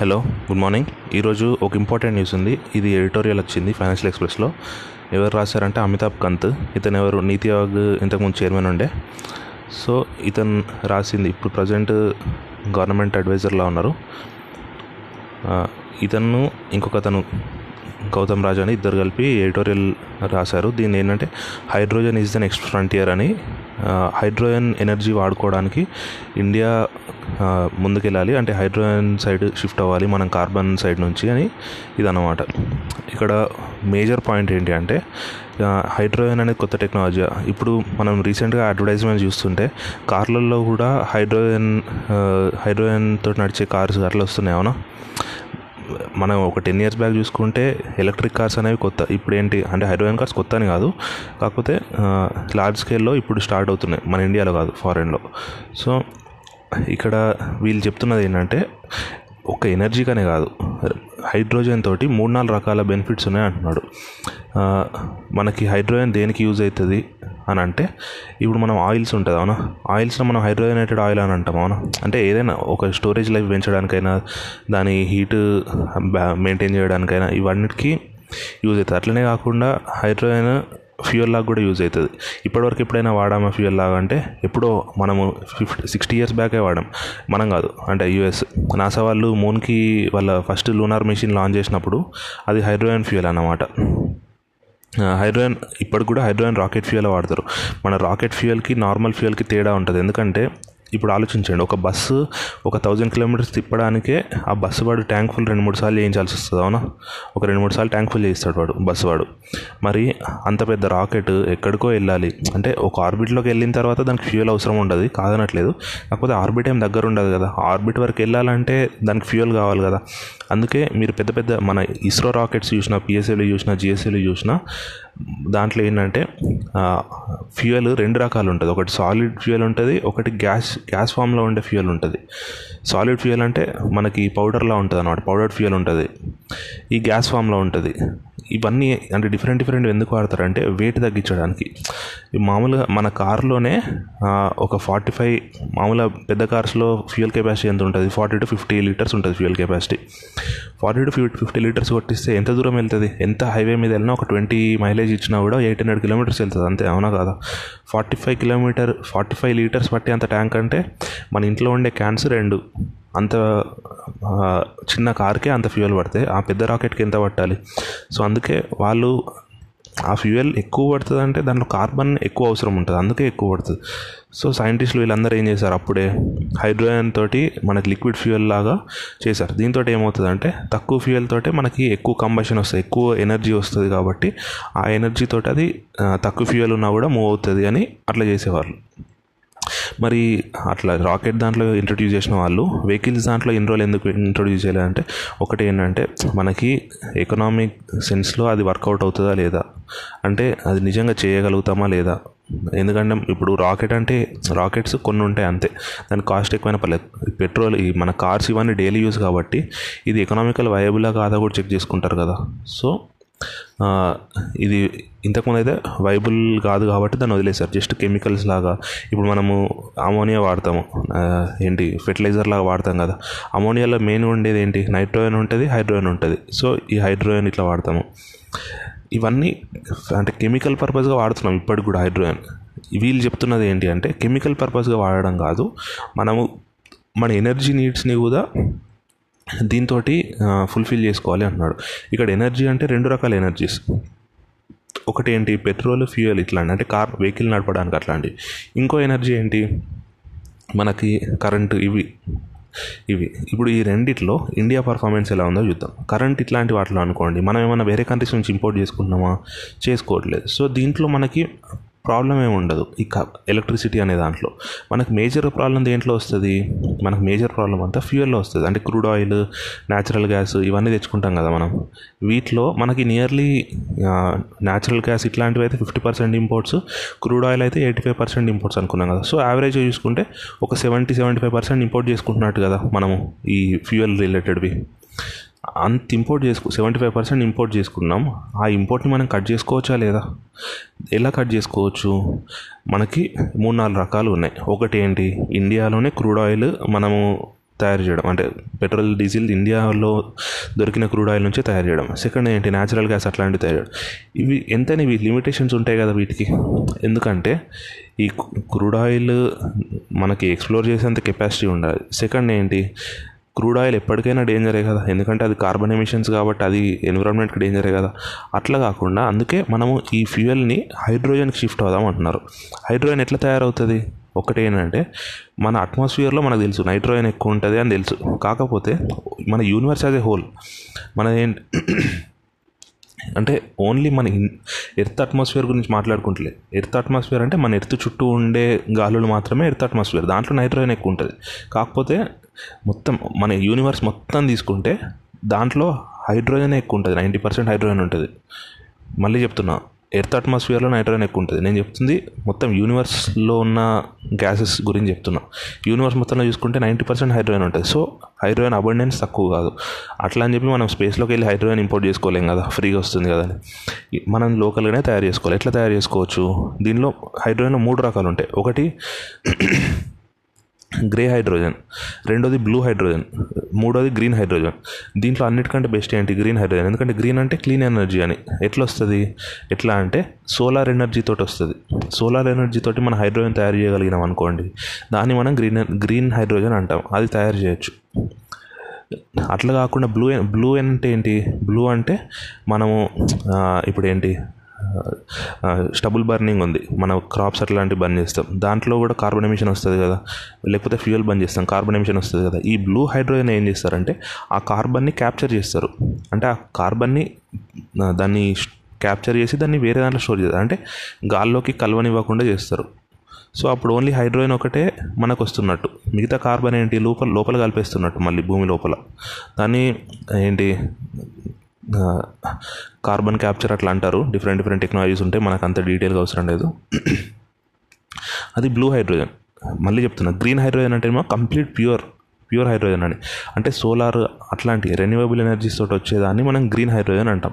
Hello good morning. ఈరోజు ఒక important news ఉంది. ఇది ఎడిటోరియల్ వచ్చింది ఫైనాన్షియల్ ఎక్స్ప్రెస్లో. ఎవరు రాశారంటే అమితాబ్ కంత్. ఇతను ఎవరు? నీతి ఆయోగ్ ఇంతకుముందు చైర్మన్ ఉండే. సో ఇతను రాసింది. ఇప్పుడు ప్రజెంట్ గవర్నమెంట్ అడ్వైజర్లా ఉన్నారు. ఇతను ఇంకొక అతను గౌతమ్ రాజు అని ఇద్దరు కలిపి ఎడిటోరియల్ రాశారు. దీన్ని ఏంటంటే hydrogen is the next frontier అని. హైడ్రోజన్ ఎనర్జీ వాడుకోవడానికి ఇండియా ముందుకెళ్ళాలి. అంటే హైడ్రోజన్ సైడ్ షిఫ్ట్ అవ్వాలి మనం కార్బన్ సైడ్ నుంచి అని ఇదన్నమాట. ఇక్కడ మేజర్ పాయింట్ ఏంటి అంటే హైడ్రోజన్ అనేది కొత్త టెక్నాలజీ. ఇప్పుడు మనం రీసెంట్గా అడ్వర్టైజ్మెంట్ చూస్తుంటే కార్లలో కూడా హైడ్రోజన్ హైడ్రోజన్తో నడిచే కార్స్ అట్లా వస్తున్నాయి అవునా? మనం ఒక టెన్ ఇయర్స్ బ్యాక్ చూసుకుంటే ఎలక్ట్రిక్ కార్స్ అనేవి కొత్త. ఇప్పుడు ఏంటి అంటే హైడ్రోజన్ కార్స్ కొత్త అని కాదు. కాకపోతే లార్జ్ స్కేల్లో ఇప్పుడు స్టార్ట్ అవుతున్నాయి. మన ఇండియాలో కాదు ఫారెన్లో. సో ఇక్కడ వీళ్ళు చెప్తున్నది ఏంటంటే ఒక ఎనర్జీగానే కాదు. హైడ్రోజన్ తోటి మూడు నాలుగు రకాల బెనిఫిట్స్ ఉన్నాయి అంటున్నాడు. మనకి హైడ్రోజన్ దేనికి యూజ్ అవుతుంది అని అంటే ఇప్పుడు మనం ఆయిల్స్ ఉంటుంది అవునా? ఆయిల్స్లో మనం హైడ్రోజనేటెడ్ ఆయిల్ అని అంటాం అవునా? అంటే ఏదైనా ఒక స్టోరేజ్ లైఫ్ పెంచడానికైనా దాని హీట్ మెయింటైన్ చేయడానికైనా ఇవన్నిటికీ యూజ్ అవుతుంది అట్లనే కాకుండా హైడ్రోజన్ ఫ్యూయల్ లాగా కూడా యూజ్ అవుతుంది. ఇప్పటివరకు ఎప్పుడైనా వాడామా ఫ్యూయల్ లాగా అంటే ఎప్పుడో మనము ఫిఫ్టీ సిక్స్టీ ఇయర్స్ బ్యాకే వాడాం. మనం కాదు అంటే యూఎస్ నాసా వాళ్ళు మూన్కి వాళ్ళ ఫస్ట్ లూనార్ మెషిన్ లాంచ్ చేసినప్పుడు అది హైడ్రోజన్ ఫ్యూయల్ అన్నమాట. హైడ్రోజన్ ఇప్పటికి కూడా హైడ్రోజన్ రాకెట్ ఫ్యూయల్ వాడతారు. మన రాకెట్ ఫ్యూయల్కి నార్మల్ ఫ్యూయల్కి తేడా ఉంటుంది. ఎందుకంటే ఇప్పుడు ఆలోచించండి. ఒక బస్సు ఒక థౌజండ్ కిలోమీటర్స్ తిప్పడానికే ఆ బస్సు వాడు ట్యాంక్ ఫుల్ రెండు మూడు సార్లు చేయించాల్సి వస్తుంది అవునా? ఒక రెండు మూడు సార్లు ట్యాంక్ ఫుల్ చేయిస్తాడు వాడు బస్సు వాడు. మరి అంత పెద్ద రాకెట్ ఎక్కడికో వెళ్ళాలి. అంటే ఒక ఆర్బిట్లోకి వెళ్ళిన తర్వాత దానికి ఫ్యూయల్ అవసరం ఉండదు కాదనట్లేదు. కాకపోతే ఆర్బిట్ ఏం దగ్గర ఉండదు కదా. ఆర్బిట్ వరకు వెళ్ళాలంటే దానికి ఫ్యూయల్ కావాలి కదా. అందుకే మీరు పెద్ద పెద్ద మన ఇస్రో రాకెట్స్ చూసినా పిఎస్ఎల్వి చూసినా జిఎస్ఎల్వి చూసినా దాంట్లో ఏంటంటే ఫ్యూయల్ రెండు రకాలు ఉంటుంది. ఒకటి సాలిడ్ ఫ్యూయల్ ఉంటుంది ఒకటి గ్యాస్ గ్యాస్ ఫామ్లో ఉండే ఫ్యూయల్ ఉంటుంది. సాలిడ్ ఫ్యూయల్ అంటే మనకి పౌడర్లా ఉంటుంది అనమాట పౌడర్ ఫ్యూయల్ ఉంటుంది. ఈ గ్యాస్ ఫామ్లో ఉంటుంది. ఇవన్నీ అంటే డిఫరెంట్ డిఫరెంట్ ఎందుకు వాడతారంటే వెయిట్ తగ్గించడానికి. మామూలుగా మన కార్లోనే ఒక ఫార్టీ ఫైవ్ మామూలుగా పెద్ద కార్స్లో ఫ్యూయల్ కెపాసిటీ ఎంత ఉంటుంది? ఫార్టీ టు ఫిఫ్టీ లీటర్స్ ఉంటుంది fuel capacity forty to fifty fifty litres కొట్టిస్తే ఎంత దూరం వెళ్తుంది? ఎంత హైవే మీద వెళ్ళినా ఒక ట్వంటీ మైలేజ్ ఇచ్చినా కూడా ఎయిట్ హండ్రెడ్ కిలోమీటర్స్ వెళ్తుంది అంతే అవునా కాదా? Forty five kilometre forty five litres పట్టే అంత ట్యాంక్ అంటే మన ఇంట్లో ఉండే క్యాన్స్ రెండు. అంత చిన్న కార్కే అంత ఫ్యూయల్ పడతాయి ఆ పెద్ద రాకెట్కి ఎంత పట్టాలి? సో అందుకే వాళ్ళు ఆ ఫ్యూయల్ ఎక్కువ పడుతుంది అంటే దాంట్లో కార్బన్ ఎక్కువ అవసరం ఉంటుంది. అందుకే ఎక్కువ పడుతుంది. సో సైంటిస్టులు వీళ్ళందరూ ఏం చేశారు అప్పుడే? హైడ్రోజన్ తోటి మనకి లిక్విడ్ ఫ్యూయల్ లాగా చేశారు. దీంతో ఏమవుతుంది అంటే తక్కువ ఫ్యూయల్ తోటే మనకి ఎక్కువ కంబషన్ వస్తుంది ఎక్కువ ఎనర్జీ వస్తుంది కాబట్టి ఆ ఎనర్జీ తోటి అది తక్కువ ఫ్యూయల్ ఉన్నా కూడా మూవ్ అవుతుంది అని అట్లా చేసేవాళ్ళు. మరి అట్లా రాకెట్ దాంట్లో ఇంట్రడ్యూస్ చేసిన వాళ్ళు వెహికల్స్ దాంట్లో ఎన్ని రోజులు ఎందుకు ఇంట్రడ్యూస్ చేయాలంటే ఒకటి ఏంటంటే మనకి ఎకనామిక్ సెన్స్లో అది వర్కౌట్ అవుతుందా లేదా? అంటే అది నిజంగా చేయగలుగుతామా లేదా? ఎందుకంటే ఇప్పుడు రాకెట్ అంటే రాకెట్స్ కొన్ని ఉంటాయి అంతే. దాని కాస్ట్ ఎక్కువైనా పర్లేదు. పెట్రోల్ ఈ మన కార్స్ ఇవన్నీ డైలీ యూస్ కాబట్టి ఇది ఎకనామికల్ వయబులా కాదా కూడా చెక్ చేసుకుంటారు కదా. సో ఇది ఇంతకుముందు అయితే వైబుల్ కాదు కాబట్టి దాన్ని వదిలేశారు. జస్ట్ కెమికల్స్ లాగా. ఇప్పుడు మనము అమోనియా వాడతాము. ఏంటి? ఫెర్టిలైజర్ లాగా వాడతాం కదా. అమోనియాలో మెయిన్ ఉండేది ఏంటి? నైట్రోజన్ ఉంటుంది హైడ్రోజన్ ఉంటుంది. సో ఈ హైడ్రోజన్ ఇట్లా వాడతాము. ఇవన్నీ అంటే కెమికల్ పర్పస్గా వాడుతున్నాం ఇప్పటికి కూడా హైడ్రోజన్ వీళ్ళు చెప్తున్నది ఏంటి అంటే కెమికల్ పర్పస్గా వాడడం కాదు. మనము మన ఎనర్జీ నీడ్స్ని కూడా దీంతో ఫుల్ఫిల్ చేసుకోవాలి అంటున్నాడు ఇక్కడ ఎనర్జీ అంటే రెండు రకాల ఎనర్జీస్ ఒకటి ఏంటి పెట్రోల్ ఫ్యూయల్ ఇట్లాంటి అంటే కార్ వెహికల్ నడపడానికి అట్లాంటి. ఇంకో ఎనర్జీ ఏంటి? మనకి కరెంటు ఇవి ఇవి. ఇప్పుడు ఈ రెండిట్లో ఇండియా పర్ఫార్మెన్స్ ఎలా ఉందో చూద్దాం. కరెంట్ ఇట్లాంటి వాటిలో అనుకోండి మనం ఏమైనా వేరే కంట్రీస్ నుంచి ఇంపోర్ట్ చేసుకుంటున్నామా? చేసుకోవట్లేదు. సో దీంట్లో మనకి ప్రాబ్లం ఏమి ఉండదు. ఈ ఎలక్ట్రిసిటీ అనే దాంట్లో. మనకు మేజర్ ప్రాబ్లం దేంట్లో వస్తుంది? మనకు మేజర్ ప్రాబ్లం అంతా ఫ్యూయల్లో వస్తుంది. అంటే క్రూడ్ ఆయిల్ న్యాచురల్ గ్యాస్ ఇవన్నీ తెచ్చుకుంటాం కదా మనం. వీటిలో మనకి నియర్లీ న్యాచురల్ గ్యాస్ ఇట్లాంటివి అయితే fifty percent imports crude oil అయితే ఎయిటీ ఫైవ్ పర్సెంట్ ఇంపోర్ట్స్ అనుకున్నాం కదా. సో యావరేజ్ చూసుకుంటే ఒక seventy seventy five percent import చేసుకుంటున్నట్టు కదా మనము ఈ ఫ్యూయల్ రిలేటెడ్వి అంత ఇంపోర్ట్ చేసుకు సెవెంటీ ఫైవ్ పర్సెంట్ ఇంపోర్ట్ చేసుకున్నాం. ఆ ఇంపోర్ట్ని మనం కట్ చేసుకోవచ్చా లేదా? ఎలా కట్ చేసుకోవచ్చు? మనకి మూడు నాలుగు రకాలు ఉన్నాయి. ఒకటి ఏంటి? ఇండియాలోనే క్రూడ్ ఆయిల్ మనము తయారు చేయడం. అంటే పెట్రోల్ డీజిల్ ఇండియాలో దొరికిన క్రూడ్ ఆయిల్ నుంచే తయారు చేయడం. సెకండ్ ఏంటి? న్యాచురల్ గ్యాస్ అట్లాంటివి తయారు చేయడం. ఇవి ఎంతైనా ఇవి లిమిటేషన్స్ ఉంటాయి కదా వీటికి. ఎందుకంటే ఈ క్రూడ్ ఆయిల్ మనకి ఎక్స్ప్లోర్ చేసేంత కెపాసిటీ ఉండాలి. సెకండ్ ఏంటి? క్రూడ్ ఆయిల్ ఎప్పటికైనా డేంజరే కదా. ఎందుకంటే అది కార్బన్ ఎమిషన్స్ కాబట్టి అది ఎన్విరాన్మెంట్కి డేంజరే కదా. అట్లా కాకుండా అందుకే మనము ఈ ఫ్యూయల్ని హైడ్రోజన్కి షిఫ్ట్ అవుదాం అంటున్నారు. హైడ్రోజన్ ఎట్లా తయారవుతుంది? ఒకటి ఏంటంటే మన అట్మాస్ఫియర్లో మనకు తెలుసు నైట్రోజన్ ఎక్కువ ఉంటుంది అని తెలుసు. కాకపోతే మన యూనివర్స్ యాజ్ ఏ హోల్ మన ఏంటి అంటే ఓన్లీ మన ఎర్త్ అట్మాస్ఫియర్ గురించి మాట్లాడుకుంటలే. ఎర్త్ అట్మాస్ఫియర్ అంటే మన ఎర్త్ చుట్టూ ఉండే గాలులు మాత్రమే ఎర్త్ అట్మాస్ఫియర్. దాంట్లో నైట్రోజన్ ఎక్కువ ఉంటుంది. కాకపోతే మొత్తం మన యూనివర్స్ మొత్తం తీసుకుంటే దాంట్లో హైడ్రోజన్ ఎక్కువ ఉంటుంది. నైంటీ పర్సెంట్ హైడ్రోజన్ ఉంటుంది. మళ్ళీ చెప్తున్నా ఎర్త్ అట్మాస్ఫియర్లో నైట్రోజన్ ఎక్కువ ఉంటుంది. నేను చెప్తుంది మొత్తం యూనివర్స్లో ఉన్న గ్యాసెస్ గురించి చెప్తున్నా. యూనివర్స్ మొత్తంలో చూసుకుంటే నైంటీ పర్సెంట్ హైడ్రోజన్ ఉంటుంది. సో హైడ్రోజన్ అబండెన్స్ తక్కువ కాదు. అట్లా అని చెప్పి మనం స్పేస్లోకి వెళ్ళి హైడ్రోజన్ ఇంపోర్ట్ చేసుకోలేం కదా ఫ్రీగా వస్తుంది కదా అని. మనం లోకల్గానే తయారు చేసుకోవాలి. ఎట్లా తయారు చేసుకోవచ్చు? దీనిలో హైడ్రోజన్లో మూడు రకాలు ఉంటాయి. ఒకటి గ్రే హైడ్రోజన్ రెండోది బ్లూ హైడ్రోజన్ మూడోది గ్రీన్ హైడ్రోజన్. దీంట్లో అన్నిటికంటే బెస్ట్ ఏంటి? Green hydrogen. ఎందుకంటే గ్రీన్ అంటే క్లీన్ ఎనర్జీ అని. ఎట్లా వస్తుంది ఎట్లా అంటే సోలార్ ఎనర్జీ తోటి వస్తుంది. సోలార్ ఎనర్జీ తోటి మనం హైడ్రోజన్ తయారు చేయగలిగినాం అనుకోండి దాన్ని మనం గ్రీన్ గ్రీన్ హైడ్రోజన్ అంటాం. అది తయారు చేయొచ్చు. అట్లా కాకుండా బ్లూ బ్లూ అంటే ఏంటి? బ్లూ అంటే మనము ఇప్పుడు ఏంటి స్టబుల్ బర్నింగ్ ఉంది. మనం క్రాప్స్ అట్లాంటివి బర్న్ చేస్తాం. దాంట్లో కూడా కార్బన్ ఎమిషన్ వస్తుంది కదా. లేకపోతే ఫ్యూయల్ బర్న్ చేస్తాం. కార్బన్ ఎమిషన్ వస్తుంది కదా. ఈ బ్లూ హైడ్రోజన్ ఏం చేస్తారంటే ఆ కార్బన్ని క్యాప్చర్ చేస్తారు. అంటే ఆ కార్బన్ని దాన్ని క్యాప్చర్ చేసి దాన్ని వేరే దాంట్లో స్టోర్ చేస్తారు. అంటే గాల్లోకి కలవనివ్వకుండా చేస్తారు. సో అప్పుడు ఓన్లీ హైడ్రోజన్ ఒకటే మనకు వస్తున్నట్టు. మిగతా కార్బన్ ఏంటి? లోపల లోపల కలిపేస్తున్నట్టు మళ్ళీ భూమి లోపల. దాన్ని ఏంటి? కార్బన్ క్యాప్చర్ అట్లా అంటారు. డిఫరెంట్ డిఫరెంట్ టెక్నాలజీస్ ఉంటాయి మనకు అంత డీటెయిల్గా అవసరం లేదు. అది బ్లూ హైడ్రోజన్ మళ్ళీ చెప్తున్నా గ్రీన్ హైడ్రోజన్ అంటే ఏమో కంప్లీట్ ప్యూర్ ప్యూర్ హైడ్రోజన్ అని. అంటే సోలార్ అట్లాంటి రెన్యూవబుల్ ఎనర్జీస్ తోటి వచ్చేదాన్ని మనం గ్రీన్ హైడ్రోజన్ అంటాం.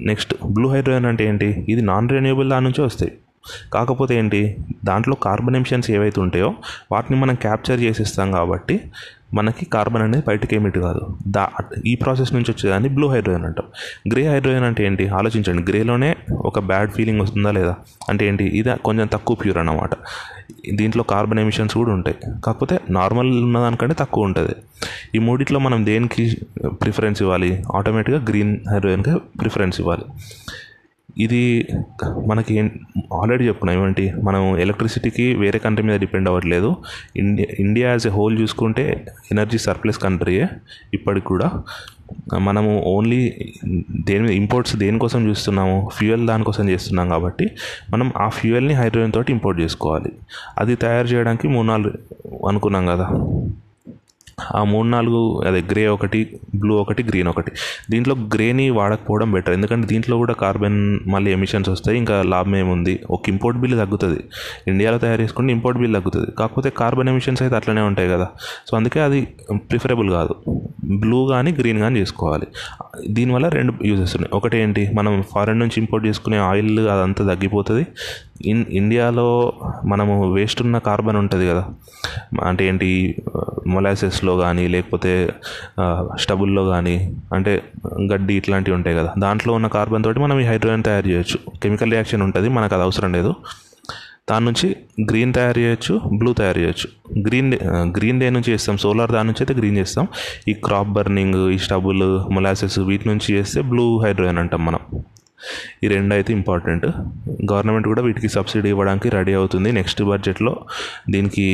నెక్స్ట్ బ్లూ హైడ్రోజన్ అంటే ఏంటి? ఇది నాన్ రెన్యూవబుల్ దాని నుంచే వస్తాయి. కాకపోతే ఏంటి? దాంట్లో కార్బన్ ఎమిషన్స్ ఏవైతే ఉంటాయో వాటిని మనం క్యాప్చర్ చేసేస్తాం కాబట్టి మనకి కార్బన్ అనేది బయటకి ఏమిటి కాదు. దా ఈ ప్రాసెస్ నుంచి వచ్చేదాన్ని బ్లూ హైడ్రోజన్ అంటాం. గ్రే హైడ్రోజన్ అంటే ఏంటి? ఆలోచించండి. గ్రేలోనే ఒక బ్యాడ్ ఫీలింగ్ వస్తుందా లేదా? అంటే ఏంటి? ఇది కొంచెం తక్కువ ప్యూర్ అన్నమాట. దీంట్లో కార్బన్ ఎమిషన్స్ కూడా ఉంటాయి. కాకపోతే నార్మల్ ఉన్నదానికంటే తక్కువ ఉంటుంది. ఈ మూడిట్లో మనం దేనికి ప్రిఫరెన్స్ ఇవ్వాలి? ఆటోమేటిక్గా గ్రీన్ హైడ్రోజన్కి ప్రిఫరెన్స్ ఇవ్వాలి. ఇది మనకి ఆల్రెడీ చెప్పుకున్నాం. ఏమంటే మనం ఎలక్ట్రిసిటీకి వేరే కంట్రీ మీద డిపెండ్ అవ్వట్లేదు. India India as a whole చూసుకుంటే ఎనర్జీ సర్ప్లస్ కంట్రీయే ఇప్పటికి కూడా. మనము ఓన్లీ దేని ఇంపోర్ట్స్ దేనికోసం చూస్తున్నాము? ఫ్యూయల్ దానికోసం చేస్తున్నాం కాబట్టి మనం ఆ ఫ్యూయల్ని హైడ్రోజన్ తోటి ఇంపోర్ట్ చేసుకోవాలి. అది తయారు చేయడానికి మూడు నాలుగు అనుకున్నాం కదా. ఆ మూడు నాలుగు అదే గ్రే ఒకటి బ్లూ ఒకటి గ్రీన్ ఒకటి. దీంట్లో గ్రేని వాడకపోవడం బెటర్. ఎందుకంటే దీంట్లో కూడా కార్బన్ మళ్ళీ ఎమిషన్స్ వస్తాయి ఇంకా లాభం ఏముంది? ఒక ఇంపోర్ట్ బిల్ తగ్గుతుంది. ఇండియాలో తయారు చేసుకుంటే ఇంపోర్ట్ బిల్ తగ్గుతుంది. కాకపోతే కార్బన్ ఎమిషన్స్ అయితే అట్లనే ఉంటాయి కదా. సో అందుకే అది ప్రిఫరబుల్ కాదు. బ్లూ కానీ గ్రీన్ కానీ చేసుకోవాలి. దీనివల్ల రెండు యూజెస్ ఉన్నాయి. ఒకటి ఏంటి మనం ఫారెన్ నుంచి ఇంపోర్ట్ చేసుకునే ఆయిల్ అదంతా తగ్గిపోతుంది. ఇన్ ఇండియాలో మనము వేస్ట్ ఉన్న కార్బన్ ఉంటుంది కదా. అంటే ఏంటి మొలాసెస్లో కానీ లేకపోతే స్టబుల్లో కానీ అంటే గడ్డి ఇట్లాంటివి ఉంటాయి కదా. దాంట్లో ఉన్న కార్బన్ తోటి మనం ఈ హైడ్రోజన్ తయారు చేయొచ్చు. కెమికల్ రియాక్షన్ ఉంటుంది మనకు అది అవసరం లేదు. దాని నుంచి గ్రీన్ తయారు చేయొచ్చు బ్లూ తయారు చేయొచ్చు. గ్రీన్ గ్రీన్ డే నుంచి చేస్తాం సోలార్ దాని నుంచి అయితే గ్రీన్ చేస్తాం. ఈ క్రాప్ బర్నింగ్ ఈ స్టబుల్ మొలాసెస్ వీటి నుంచి చేస్తే బ్లూ హైడ్రోజన్ అంటాం మనం. ఈ రెండు అయితే ఇంపార్టెంట్. గవర్నమెంట్ కూడా వీటికి సబ్సిడీ ఇవ్వడానికి రెడీ అవుతుంది నెక్స్ట్ బడ్జెట్లో. దీనికి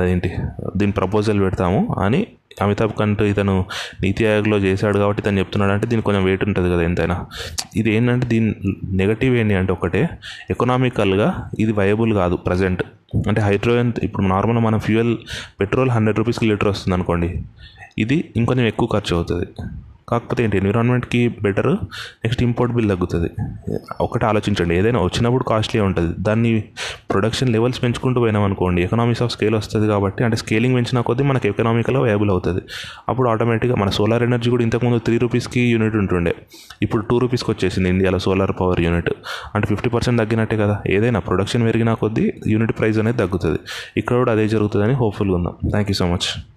అదేంటి దీని ప్రపోజల్ పెడతాము. అని అమితాబ్ కంట్ ఇతను నీతి ఆయోగ్లో చేశాడు కాబట్టి ఇతను చెప్తున్నాడు అంటే దీనికి కొంచెం వెయిట్ ఉంటుంది కదా ఎంతైనా. ఇది ఏంటంటే దీని నెగటివ్ ఏంటి అంటే ఒకటే ఎకనామికల్గా ఇది వయబుల్ కాదు ప్రజెంట్ అంటే హైడ్రోజన్ ఇప్పుడు నార్మల్ మన ఫ్యూయల్ పెట్రోల్ హండ్రెడ్ రూపీస్కి లీటర్ వస్తుంది అనుకోండి ఇది ఇంకొంచెం ఎక్కువ ఖర్చు అవుతుంది. కాకపోతే ఏంటి? ఎన్విరాన్మెంట్కి బెటర్ నెక్స్ట్ ఇంపోర్ట్ బిల్ తగ్గుతుంది. ఒకటి ఆలోచించండి. ఏదైనా వచ్చినప్పుడు కాస్ట్లీ ఉంటుంది. దాన్ని ప్రొడక్షన్ లెవెల్స్ పెంచుకుంటూ పోయినాం అనుకోండి ఎకనామిక్స్ ఆఫ్ స్కేల్ వస్తుంది కాబట్టి అంటే స్కేలింగ్ పెంచిన కొద్దీ మనకి ఎకనామికలో వేయబుల్ అవుతుంది. అప్పుడు ఆటోమేటిక్గా మన సోలార్ ఎనర్జీ కూడా ఇంతకుముందు త్రీ రూపీస్కి యూనిట్ ఉంటుండే. ఇప్పుడు టూ రూపీస్కి వచ్చేసింది ఇండియాలో సోలార్ పవర్ యూనిట్ అంటే ఫిఫ్టీ పర్సెంట్ తగ్గినట్టే కదా. ఏదైనా ప్రొడక్షన్ పెరిగిన కొద్దీ యూనిట్ ప్రైస్ అనేది తగ్గుతుంది. ఇక్కడ కూడా అదే జరుగుతుందని హోప్ఫుల్గా ఉందాం థ్యాంక్ యూ సో మచ్